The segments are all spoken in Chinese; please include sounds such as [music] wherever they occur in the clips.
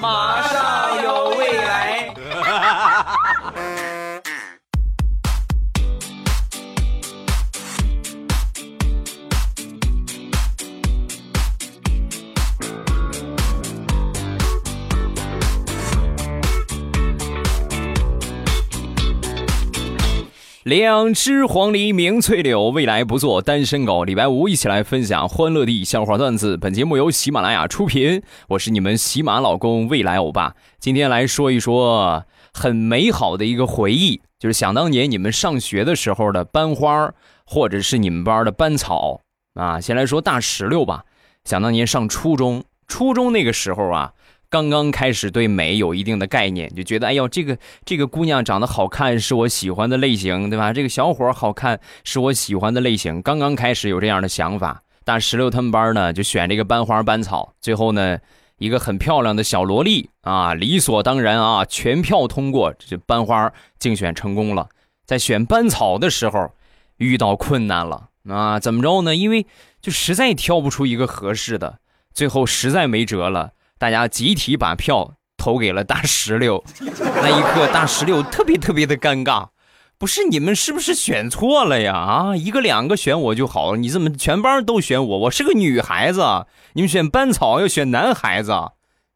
马上有未来。[laughs] 两只黄鹂鸣翠柳，未来不做单身狗。礼拜五一起来分享欢乐地笑话段子。本节目由喜马拉雅出品，我是你们喜马老公未来欧巴。今天来说一说很美好的一个回忆，就是想当年你们上学的时候的班花，或者是你们班的班草啊。先来说大石榴吧。想当年上初中，初中那个时候啊。刚刚开始对美有一定的概念，就觉得哎呦，这个这个姑娘长得好看，是我喜欢的类型，对吧？这个小伙好看，是我喜欢的类型。刚刚开始有这样的想法，大石榴他们班呢就选这个班花班草，最后呢一个很漂亮的小萝莉啊，理所当然啊，全票通过，这班花竞选成功了。在选班草的时候遇到困难了啊，怎么着呢？因为就实在挑不出一个合适的，最后实在没辙了。大家集体把票投给了大 [laughs] 石榴，那一刻大石榴特别特别的尴尬，不是你们是不是选错了呀？啊，一个两个选我就好了，你怎么全班都选我？我是个女孩子，你们选班草要选男孩子，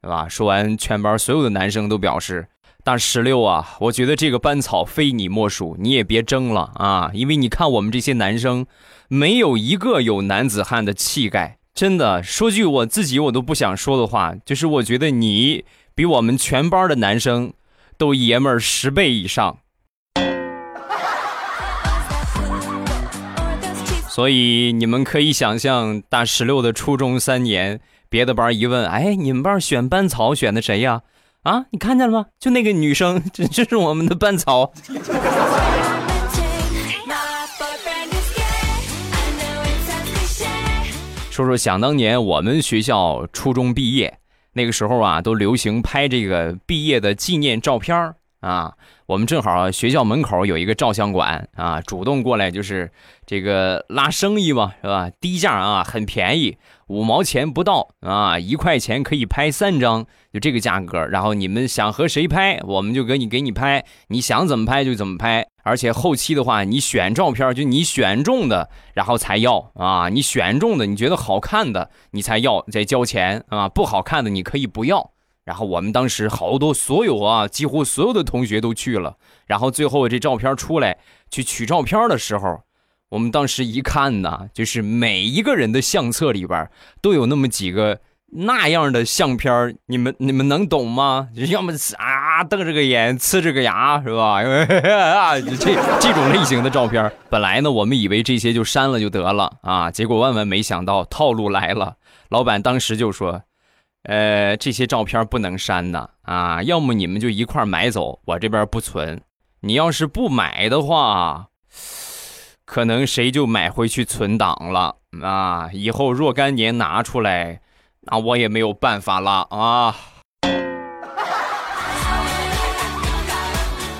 对吧？说完，全班所有的男生都表示，大石榴啊，我觉得这个班草非你莫属，你也别争了啊，因为你看我们这些男生，没有一个有男子汉的气概。真的说句我自己我都不想说的话，就是我觉得你比我们全班的男生都爷们儿十倍以上。所以你们可以想象，大石榴的初中三年，别的班一问，哎，你们班选班草选的谁呀？啊，你看见了吗？就那个女生，这这是我们的班草。说说想当年我们学校初中毕业那个时候啊，都流行拍这个毕业的纪念照片啊。我们正好学校门口有一个照相馆啊，主动过来就是这个拉生意嘛，是吧？低价啊，很便宜。五毛钱不到啊，一块钱可以拍三张，就这个价格。然后你们想和谁拍，我们就给你给你拍，你想怎么拍就怎么拍。而且后期的话，你选照片就你选中的，然后才要啊。你选中的，你觉得好看的，你才要再交钱啊。不好看的你可以不要。然后我们当时好多所有啊，几乎所有的同学都去了。然后最后这照片出来去取照片的时候。我们当时一看呢，就是每一个人的相册里边都有那么几个那样的相片你们 [laughs] 你们能懂吗？要么啊瞪着个眼，呲着个牙，是吧？啊，[laughs] 这这种类型的照片本来呢，我们以为这些就删了就得了啊，结果万万没想到套路来了。老板当时就说：“呃，这些照片不能删的啊，要么你们就一块买走，我这边不存。你要是不买的话。”可能谁就买回去存档了啊！以后若干年拿出来，那我也没有办法了啊。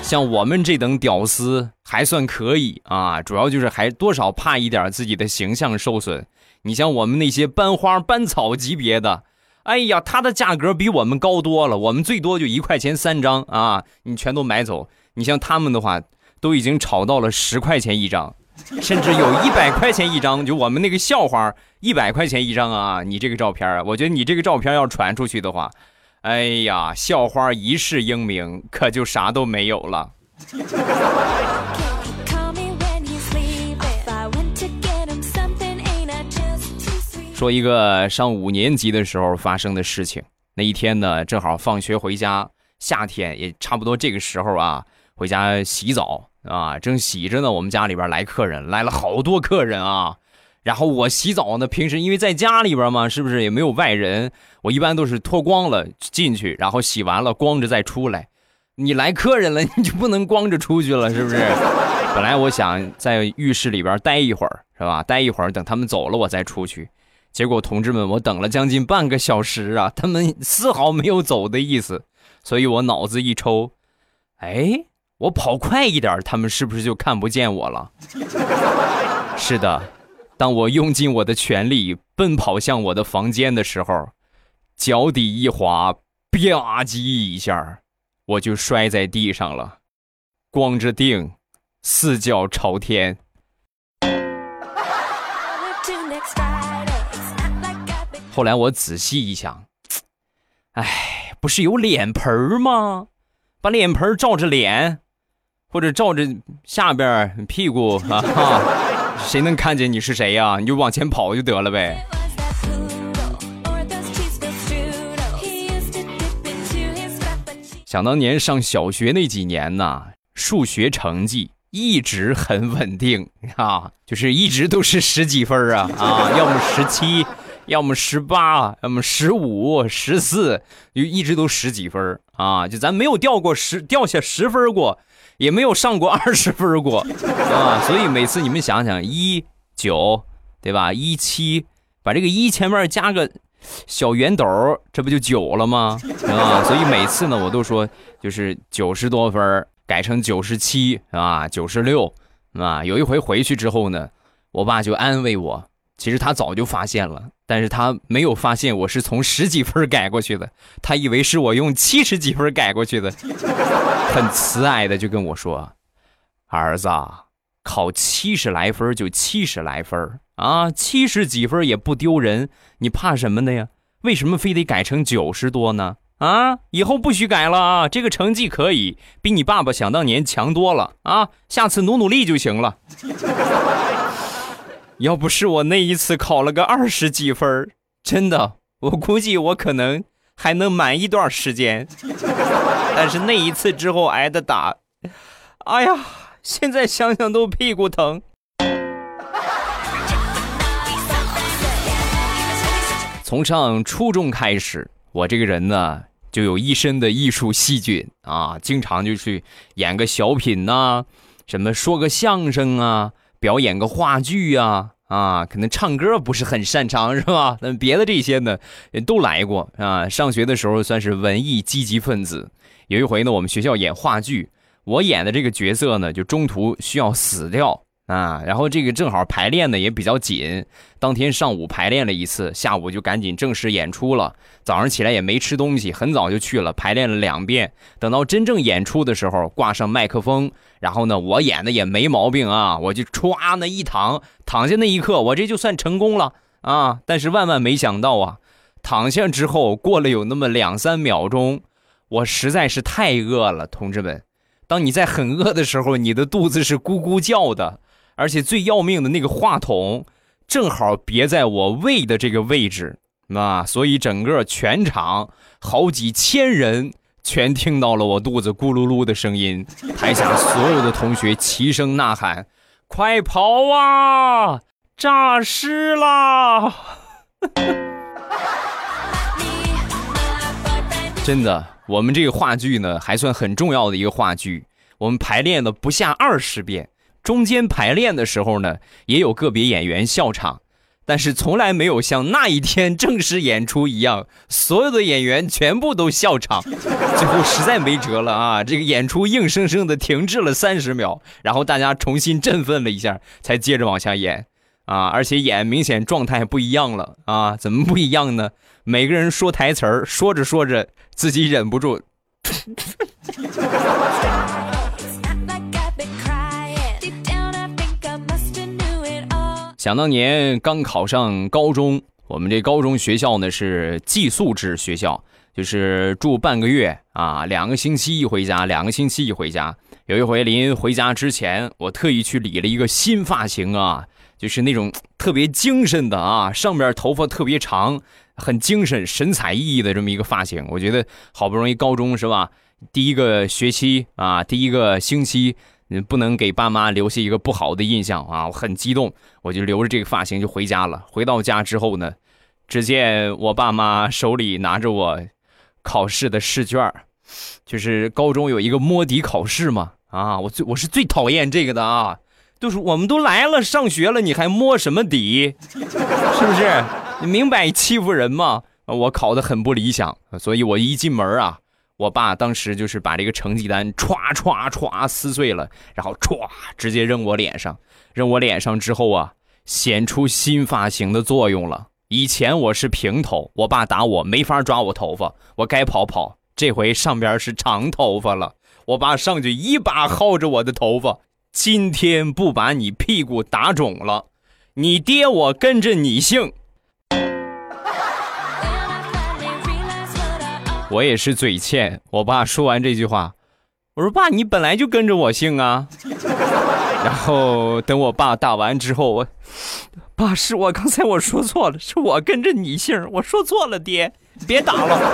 像我们这等屌丝还算可以啊，主要就是还多少怕一点自己的形象受损。你像我们那些班花班草级别的，哎呀，它的价格比我们高多了，我们最多就一块钱三张啊，你全都买走。你像他们的话，都已经炒到了十块钱一张。甚至有一百块钱一张，就我们那个校花一百块钱一张啊！你这个照片啊我觉得你这个照片要传出去的话，哎呀，校花一世英名可就啥都没有了。说一个上五年级的时候发生的事情。那一天呢，正好放学回家，夏天也差不多这个时候啊，回家洗澡。啊，正洗着呢，我们家里边来客人，来了好多客人啊。然后我洗澡呢，平时因为在家里边嘛，是不是也没有外人？我一般都是脱光了进去，然后洗完了光着再出来。你来客人了，你就不能光着出去了，是不是？[laughs] 本来我想在浴室里边待一会儿，是吧？待一会儿，等他们走了我再出去。结果同志们，我等了将近半个小时啊，[laughs] 他们丝毫没有走的意思。所以我脑子一抽，哎。我跑快一点，他们是不是就看不见我了？[laughs] 是的，当我用尽我的全力奔跑向我的房间的时候，脚底一滑吧唧一下，我就摔在地上了，光着腚，四脚朝天。后来我仔细一想，哎，不是有脸盆吗？把脸盆照着脸，或者照着下边屁股啊，谁能看见你是谁呀？你就往前跑就得了呗。想当年上小学那几年呢，数学成绩一直很稳定啊，就是一直都是十几分啊啊，要么十七。要么十八，要么十五、十四，就一直都十几分啊！就咱没有掉过十，掉下十分过，也没有上过二十分过啊！所以每次你们想想，一九对吧？一七，把这个一前面加个小圆斗，这不就九了吗？啊！所以每次呢，我都说就是九十多分改成九十七啊，九十六啊。有一回回去之后呢，我爸就安慰我。其实他早就发现了，但是他没有发现我是从十几分改过去的，他以为是我用七十几分改过去的，很慈爱的就跟我说：“儿子，考七十来分就七十来分啊，七十几分也不丢人，你怕什么的呀？为什么非得改成九十多呢？啊，以后不许改了啊！这个成绩可以比你爸爸想当年强多了啊，下次努努力就行了。”要不是我那一次考了个二十几分真的，我估计我可能还能满一段时间。[laughs] 但是那一次之后挨的打，哎呀，现在想想都屁股疼。从上初中开始，我这个人呢就有一身的艺术细菌啊，经常就去演个小品呐，什么说个相声啊。表演个话剧呀，啊，可能唱歌不是很擅长，是吧？[laughs] 那别的这些呢，都来过啊。上学的时候算是文艺积极分子。有一回呢，我们学校演话剧，我演的这个角色呢，就中途需要死掉。啊，然后这个正好排练的也比较紧，当天上午排练了一次，下午就赶紧正式演出了。早上起来也没吃东西，很早就去了，排练了两遍。等到真正演出的时候，挂上麦克风，然后呢，我演的也没毛病啊，我就歘那一躺，躺下那一刻，我这就算成功了啊。但是万万没想到啊，躺下之后过了有那么两三秒钟，我实在是太饿了，同志们，当你在很饿的时候，你的肚子是咕咕叫的。而且最要命的那个话筒，正好别在我胃的这个位置啊，所以整个全场好几千人全听到了我肚子咕噜噜的声音。台下所有的同学齐声呐喊：“快跑啊，诈尸啦！” [laughs] 真的，我们这个话剧呢，还算很重要的一个话剧，我们排练了不下二十遍。中间排练的时候呢，也有个别演员笑场，但是从来没有像那一天正式演出一样，所有的演员全部都笑场。[laughs] 最后实在没辙了啊，这个演出硬生生的停滞了三十秒，然后大家重新振奋了一下，才接着往下演啊。而且演明显状态不一样了啊，怎么不一样呢？每个人说台词儿，说着说着自己忍不住。想当年刚考上高中，我们这高中学校呢是寄宿制学校，就是住半个月啊，两个星期一回家，两个星期一回家。有一回临回家之前，我特意去理了一个新发型啊，就是那种特别精神的啊，上面头发特别长，很精神、神采奕奕的这么一个发型。我觉得好不容易高中是吧，第一个学期啊，第一个星期。你不能给爸妈留下一个不好的印象啊！我很激动，我就留着这个发型就回家了。回到家之后呢，只见我爸妈手里拿着我考试的试卷就是高中有一个摸底考试嘛。啊，我最我是最讨厌这个的啊！就是我们都来了上学了，你还摸什么底？是不是？你明摆欺负人嘛！我考的很不理想，所以我一进门啊。我爸当时就是把这个成绩单歘歘歘撕碎了，然后歘直接扔我脸上，扔我脸上之后啊，显出新发型的作用了以前我是平头，我爸打我没法抓我头发，我该跑跑。这回上边是长头发了，我爸上去一把薅着我的头发。今天不把你屁股打肿了，你爹我跟着你姓。我也是嘴欠，我爸说完这句话，我说爸，你本来就跟着我姓啊。[laughs] 然后等我爸打完之后，我爸是我刚才我说错了，是我跟着你姓，我说错了，爹，别打了。[laughs]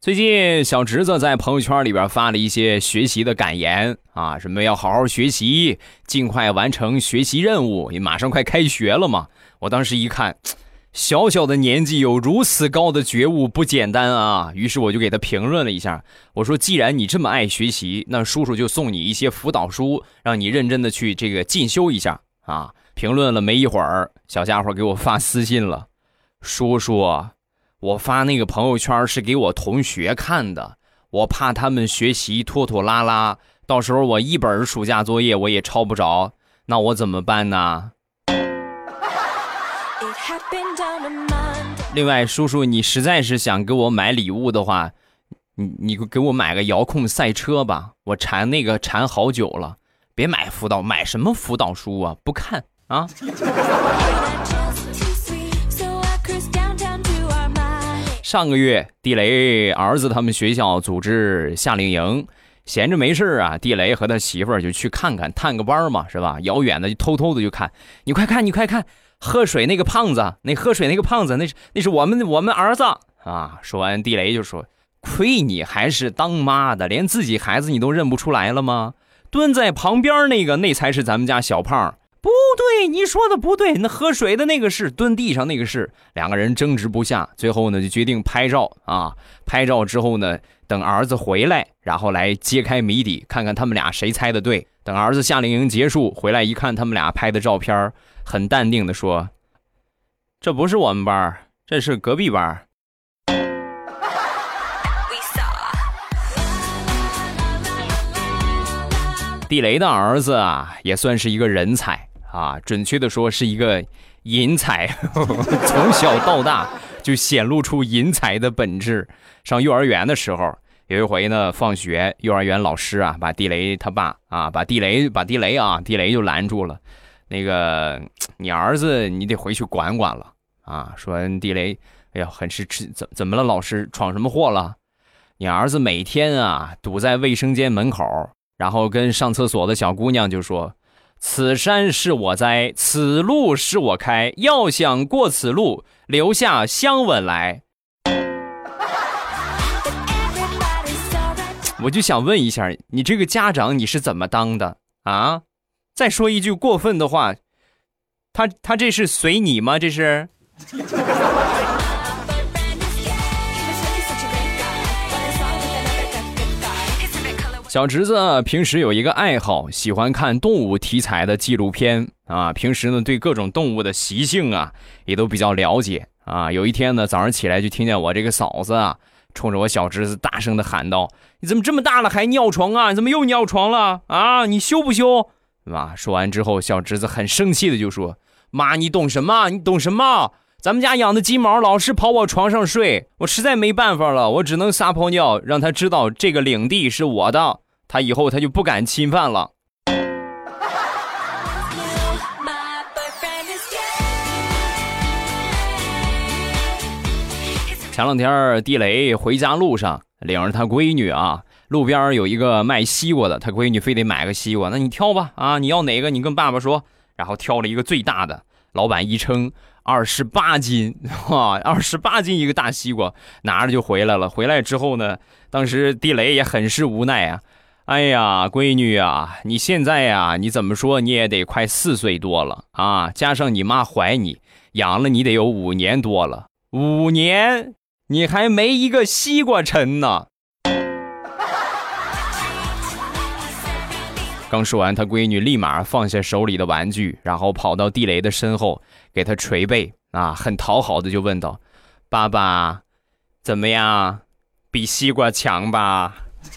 最近小侄子在朋友圈里边发了一些学习的感言啊，什么要好好学习，尽快完成学习任务，也马上快开学了嘛。我当时一看，[tsk] 小小的年纪有如此高的觉悟，不简单啊。于是我就给他评论了一下，我说：“既然你这么爱学习，那叔叔就送你一些辅导书，让你认真的去这个进修一下啊。”评论了没一会儿，小家伙给我发私信了，叔叔。我发那个朋友圈是给我同学看的，我怕他们学习拖拖拉拉，到时候我一本暑假作业我也抄不着，那我怎么办呢？另外，叔叔，你实在是想给我买礼物的话，你你给我买个遥控赛车吧，我馋那个馋好久了。别买辅导，买什么辅导书啊？不看啊。上个月，地雷儿子他们学校组织夏令营，闲着没事啊，地雷和他媳妇儿就去看看，探个班嘛，是吧？遥远的就偷偷的就看，你快看，你快看，喝水那个胖子，那喝水那个胖子，那是那是我们我们儿子啊！说完，地雷就说：“亏你还是当妈的，连自己孩子你都认不出来了吗？蹲在旁边那个，那才是咱们家小胖。”不对，你说的不对。那喝水的那个是，蹲地上那个是。两个人争执不下，最后呢就决定拍照啊。拍照之后呢，等儿子回来，然后来揭开谜底，看看他们俩谁猜的对。等儿子夏令营结束回来一看，他们俩拍的照片，很淡定的说：“这不是我们班，这是隔壁班。[laughs] ”地雷的儿子啊，也算是一个人才。啊，准确的说是一个淫才，[laughs] 从小到大就显露出淫才的本质。上幼儿园的时候，有一回呢，放学，幼儿园老师啊，把地雷他爸啊，把地雷把地雷啊，地雷就拦住了。那个你儿子，你得回去管管了啊。说地雷，哎呀，很是吃怎怎么了？老师闯什么祸了？你儿子每天啊堵在卫生间门口，然后跟上厕所的小姑娘就说。此山是我栽，此路是我开。要想过此路，留下香吻来。[laughs] 我就想问一下，你这个家长你是怎么当的啊？再说一句过分的话，他他这是随你吗？这是？[laughs] 小侄子平时有一个爱好，喜欢看动物题材的纪录片啊。平时呢，对各种动物的习性啊，也都比较了解啊。有一天呢，早上起来就听见我这个嫂子啊，冲着我小侄子大声的喊道：“你怎么这么大了还尿床啊？你怎么又尿床了啊？你羞不羞？”啊，说完之后，小侄子很生气的就说：“妈，你懂什么？你懂什么？咱们家养的金毛老是跑我床上睡，我实在没办法了，我只能撒泡尿，让他知道这个领地是我的，他以后他就不敢侵犯了。前两天地雷回家路上，领着他闺女啊，路边有一个卖西瓜的，他闺女非得买个西瓜，那你挑吧，啊，你要哪个？你跟爸爸说，然后挑了一个最大的，老板一称。二十八斤，[laughs] 哇，二十八斤一个大西瓜，拿着就回来了。回来之后呢，当时地雷也很是无奈啊。哎呀，闺女啊，你现在呀，你怎么说你也得快四岁多了啊，加上你妈怀你，养了你得有五年多了，五年你还没一个西瓜沉呢。刚说完，他闺女立马放下手里的玩具，然后跑到地雷的身后，给他捶背啊，很讨好的就问道：“爸爸，怎么样？比西瓜强吧？” [laughs]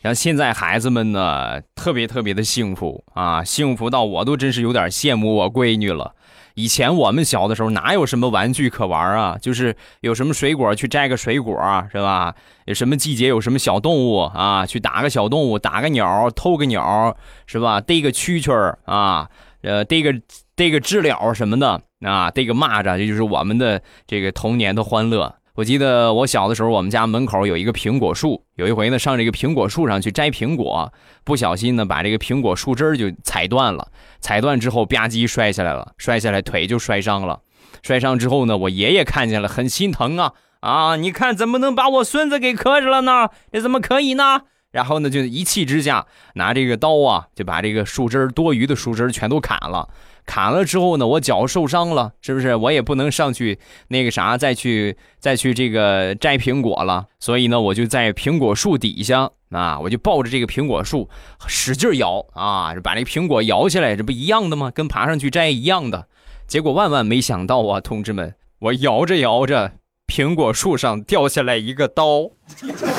然后现在孩子们呢，特别特别的幸福啊，幸福到我都真是有点羡慕我闺女了。以前我们小的时候哪有什么玩具可玩啊？就是有什么水果去摘个水果是吧？有什么季节有什么小动物啊？去打个小动物，打个鸟，偷个鸟是吧？逮个蛐蛐儿啊，呃，逮个逮个知了什么的啊，逮个蚂蚱，这就是我们的这个童年的欢乐。我记得我小的时候，我们家门口有一个苹果树。有一回呢，上这个苹果树上去摘苹果，不小心呢，把这个苹果树枝就踩断了。踩断之后，吧唧摔下来了，摔下来腿就摔伤了。摔伤之后呢，我爷爷看见了，很心疼啊啊！你看怎么能把我孙子给磕着了呢？这怎么可以呢？然后呢，就一气之下拿这个刀啊，就把这个树枝多余的树枝全都砍了。砍了之后呢，我脚受伤了，是不是？我也不能上去那个啥，再去再去这个摘苹果了。所以呢，我就在苹果树底下啊，我就抱着这个苹果树使劲摇啊，把那苹果摇起来，这不一样的吗？跟爬上去摘一样的。结果万万没想到啊，同志们，我摇着摇着，苹果树上掉下来一个刀，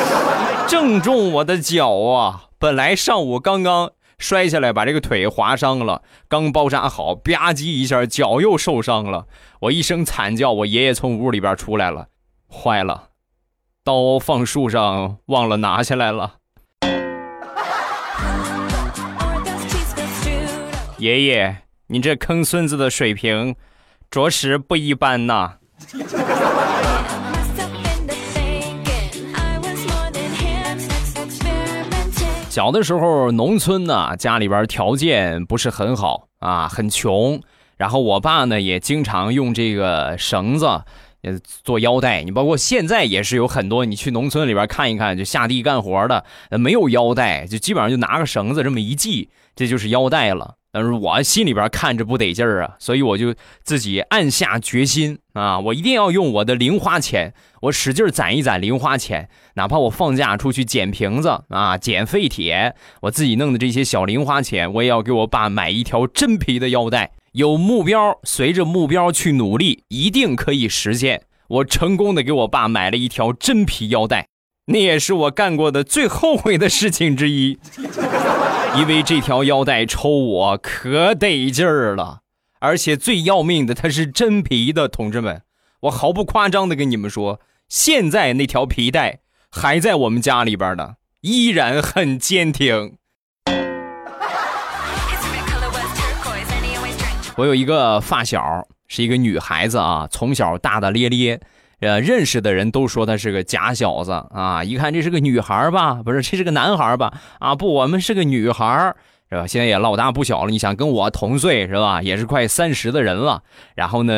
[laughs] 正中我的脚啊！本来上午刚刚。摔下来把这个腿划伤了，刚包扎好，吧唧一下脚又受伤了。我一声惨叫，我爷爷从屋里边出来了，坏了，刀放树上忘了拿下来了。爷爷，你这坑孙子的水平，着实不一般呐。小的时候，农村呢，家里边条件不是很好啊，很穷。然后我爸呢，也经常用这个绳子，呃，做腰带。你包括现在也是有很多，你去农村里边看一看，就下地干活的，没有腰带，就基本上就拿个绳子这么一系，这就是腰带了。但是我心里边看着不得劲儿啊，所以我就自己暗下决心啊，我一定要用我的零花钱，我使劲攒一攒零花钱，哪怕我放假出去捡瓶子啊、捡废铁，我自己弄的这些小零花钱，我也要给我爸买一条真皮的腰带。有目标，随着目标去努力，一定可以实现。我成功的给我爸买了一条真皮腰带，那也是我干过的最后悔的事情之一。[laughs] 因为这条腰带抽我可得劲儿了，而且最要命的，它是真皮的，同志们，我毫不夸张的跟你们说，现在那条皮带还在我们家里边呢，依然很坚挺。我有一个发小，是一个女孩子啊，从小大大咧咧。呃，认识的人都说他是个假小子啊！一看这是个女孩吧，不是，这是个男孩吧？啊，不，我们是个女孩，是吧？现在也老大不小了，你想跟我同岁是吧？也是快三十的人了。然后呢，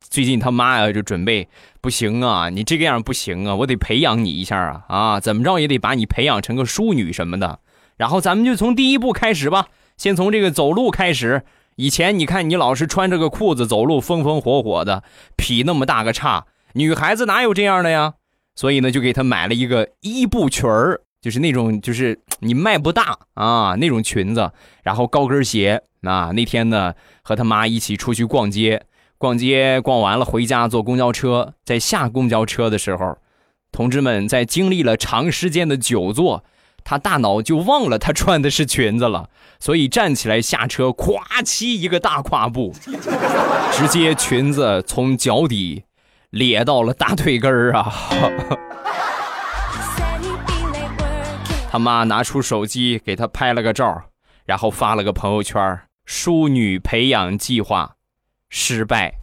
最近他妈呀就准备，不行啊，你这个样不行啊，我得培养你一下啊啊，怎么着也得把你培养成个淑女什么的。然后咱们就从第一步开始吧，先从这个走路开始。以前你看你老是穿着个裤子走路，风风火火的，劈那么大个叉。女孩子哪有这样的呀？所以呢，就给她买了一个一步裙儿，就是那种就是你迈不大啊那种裙子，然后高跟鞋。啊，那天呢，和他妈一起出去逛街，逛街逛完了回家坐公交车，在下公交车的时候，同志们在经历了长时间的久坐，他大脑就忘了他穿的是裙子了，所以站起来下车，咵嚓一个大跨步，直接裙子从脚底。咧到了大腿根儿啊！[laughs] 他妈拿出手机给他拍了个照，然后发了个朋友圈：“淑女培养计划失败。”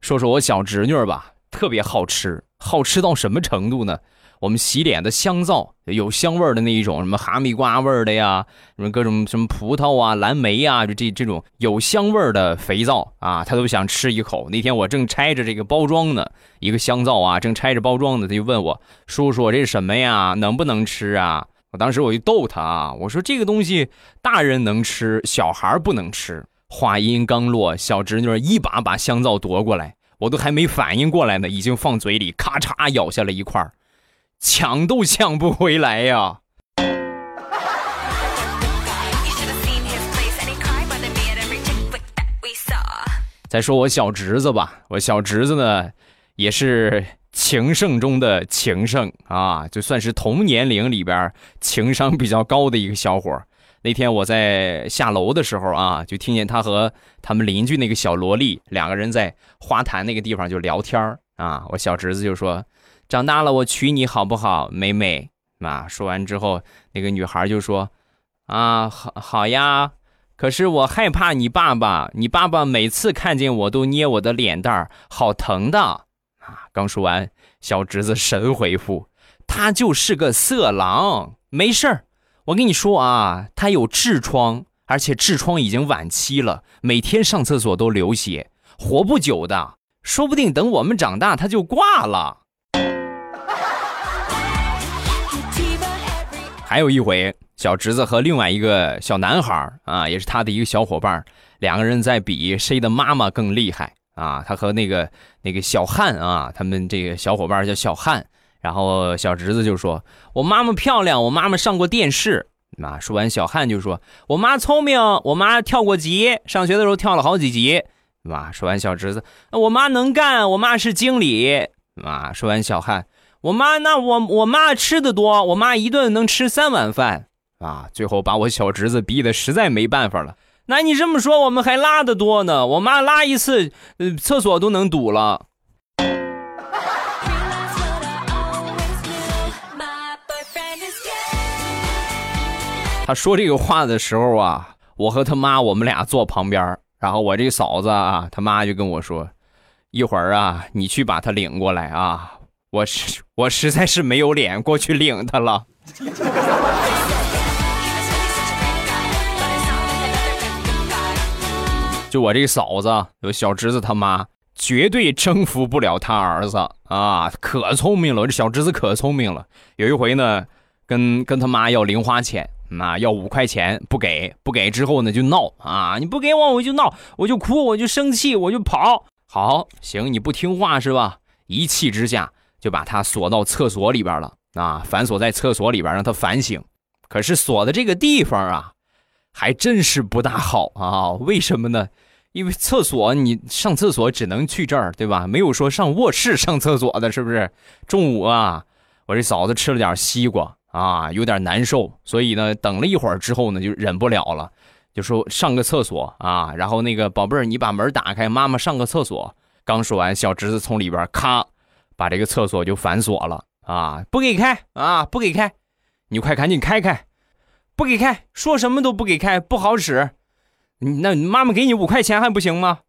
说说我小侄女吧，特别好吃，好吃到什么程度呢？我们洗脸的香皂有香味的那一种，什么哈密瓜味的呀，什么各种什么葡萄啊、蓝莓啊，就这这种有香味的肥皂啊，他都想吃一口。那天我正拆着这个包装呢，一个香皂啊，正拆着包装呢，他就问我：“叔叔，这是什么呀？能不能吃啊？”我当时我就逗他啊，我说：“这个东西大人能吃，小孩不能吃。”话音刚落，小侄女一把把香皂夺过来，我都还没反应过来呢，已经放嘴里，咔嚓咬下了一块儿。抢都抢不回来呀！再说我小侄子吧，我小侄子呢，也是情圣中的情圣啊，就算是同年龄里边情商比较高的一个小伙。那天我在下楼的时候啊，就听见他和他们邻居那个小萝莉两个人在花坛那个地方就聊天啊。我小侄子就说：“长大了我娶你好不好，美美？”啊，说完之后，那个女孩就说：“啊，好好呀。”可是我害怕你爸爸，你爸爸每次看见我都捏我的脸蛋儿，好疼的啊！刚说完，小侄子神回复：“他就是个色狼，没事儿。我跟你说啊，他有痔疮，而且痔疮已经晚期了，每天上厕所都流血，活不久的，说不定等我们长大他就挂了。”还有一回。小侄子和另外一个小男孩啊，也是他的一个小伙伴，两个人在比谁的妈妈更厉害啊。他和那个那个小汉啊，他们这个小伙伴叫小汉，然后小侄子就说：“我妈妈漂亮，我妈妈上过电视。”啊，说完小汉就说：“我妈聪明，我妈跳过级，上学的时候跳了好几级。”啊，说完小侄子：“我妈能干，我妈是经理。”啊，说完小汉：“我妈那我我妈吃的多，我妈一顿能吃三碗饭。”啊！最后把我小侄子逼得实在没办法了。那你这么说，我们还拉的多呢。我妈拉一次，呃，厕所都能堵了。他说这个话的时候啊，我和他妈我们俩坐旁边，然后我这嫂子啊，他妈就跟我说：“一会儿啊，你去把他领过来啊。”我实我实在是没有脸过去领他了。[laughs] 就我这嫂子，有小侄子他妈，绝对征服不了他儿子啊！可聪明了，我这小侄子可聪明了。有一回呢，跟跟他妈要零花钱，那，要五块钱，不给，不给之后呢就闹啊！你不给我，我就闹，我就哭，我就生气，我就跑。好，行，你不听话是吧？一气之下就把他锁到厕所里边了啊，反锁在厕所里边，让他反省。可是锁的这个地方啊，还真是不大好啊！为什么呢？因为厕所，你上厕所只能去这儿，对吧？没有说上卧室上厕所的，是不是？中午啊，我这嫂子吃了点西瓜啊，有点难受，所以呢，等了一会儿之后呢，就忍不了了，就说上个厕所啊。然后那个宝贝儿，你把门打开，妈妈上个厕所。刚说完，小侄子从里边咔，把这个厕所就反锁了啊，不给开啊，不给开，你快赶紧开开，不给开，说什么都不给开，不好使。那妈妈给你五块钱还不行吗？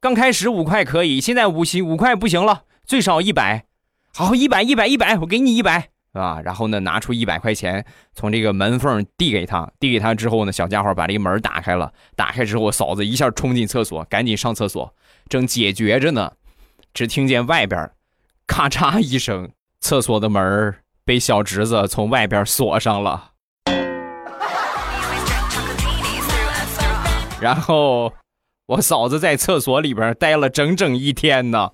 刚开始五块可以，现在五五块不行了，最少一百。好，一百一百一百，我给你一百啊。然后呢，拿出一百块钱，从这个门缝递给他。递给他之后呢，小家伙把这个门打开了。打开之后，嫂子一下冲进厕所，赶紧上厕所，正解决着呢，只听见外边咔嚓一声，厕所的门被小侄子从外边锁上了。然后，我嫂子在厕所里边待了整整一天呢。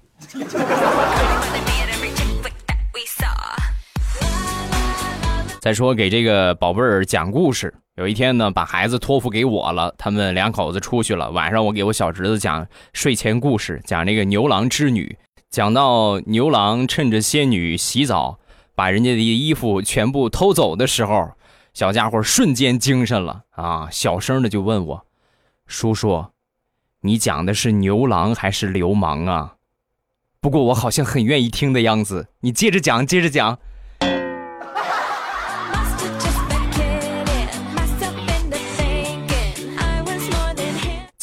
再说给这个宝贝儿讲故事，有一天呢，把孩子托付给我了，他们两口子出去了。晚上我给我小侄子讲睡前故事，讲那个牛郎织女，讲到牛郎趁着仙女洗澡，把人家的衣服全部偷走的时候，小家伙瞬间精神了啊，小声的就问我。叔叔，你讲的是牛郎还是流氓啊？不过我好像很愿意听的样子。你接着讲，接着讲。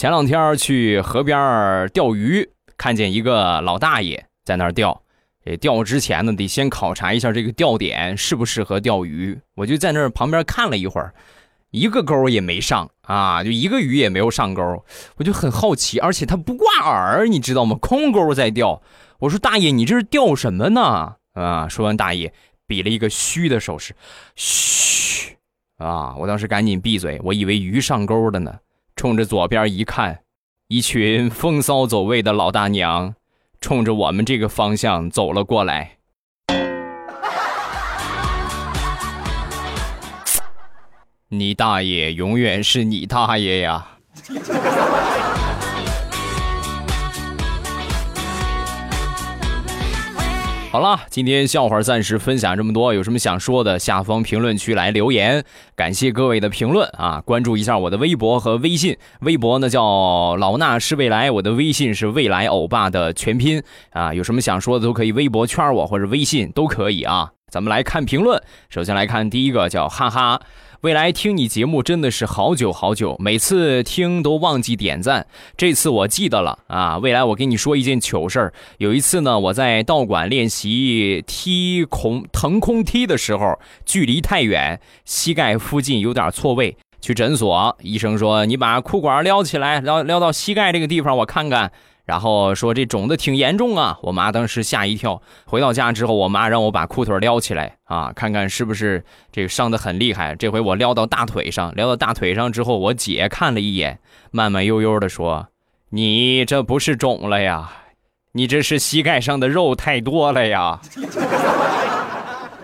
前两天去河边钓鱼，看见一个老大爷在那儿钓。这钓之前呢，得先考察一下这个钓点适不适合钓鱼。我就在那儿旁边看了一会儿。一个钩也没上啊，就一个鱼也没有上钩，我就很好奇，而且他不挂饵，你知道吗？空钩在钓。我说大爷，你这是钓什么呢？啊！说完，大爷比了一个嘘的手势，嘘。啊！我当时赶紧闭嘴，我以为鱼上钩了呢。冲着左边一看，一群风骚走位的老大娘，冲着我们这个方向走了过来。你大爷永远是你大爷呀！好了，今天笑话暂时分享这么多，有什么想说的，下方评论区来留言。感谢各位的评论啊！关注一下我的微博和微信，微博呢叫老衲是未来，我的微信是未来欧巴的全拼啊。有什么想说的都可以微博圈我或者微信都可以啊。咱们来看评论，首先来看第一个叫哈哈。未来听你节目真的是好久好久，每次听都忘记点赞，这次我记得了啊！未来我跟你说一件糗事儿，有一次呢，我在道馆练习踢空腾空踢的时候，距离太远，膝盖附近有点错位，去诊所，医生说你把裤管撩起来，撩撩到膝盖这个地方，我看看。然后说这肿的挺严重啊！我妈当时吓一跳。回到家之后，我妈让我把裤腿撩起来啊，看看是不是这个伤的很厉害。这回我撩到大腿上，撩到大腿上之后，我姐看了一眼，慢慢悠悠的说：“你这不是肿了呀，你这是膝盖上的肉太多了呀。”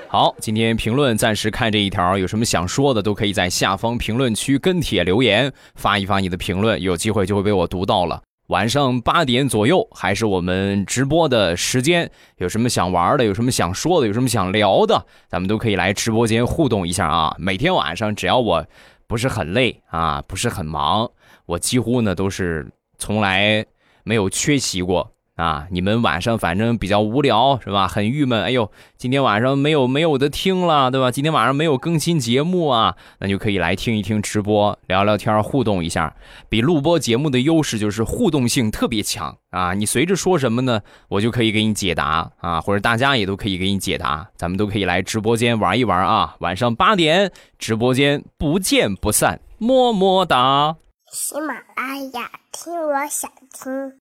好，今天评论暂时看这一条，有什么想说的都可以在下方评论区跟帖留言，发一发你的评论，有机会就会被我读到了。晚上八点左右，还是我们直播的时间。有什么想玩的，有什么想说的，有什么想聊的，咱们都可以来直播间互动一下啊！每天晚上，只要我不是很累啊，不是很忙，我几乎呢都是从来没有缺席过。啊，你们晚上反正比较无聊是吧？很郁闷。哎呦，今天晚上没有没有的听了，对吧？今天晚上没有更新节目啊，那就可以来听一听直播，聊聊天，互动一下。比录播节目的优势就是互动性特别强啊！你随着说什么呢，我就可以给你解答啊，或者大家也都可以给你解答，咱们都可以来直播间玩一玩啊！晚上八点，直播间不见不散，么么哒。喜马拉雅，听我想听。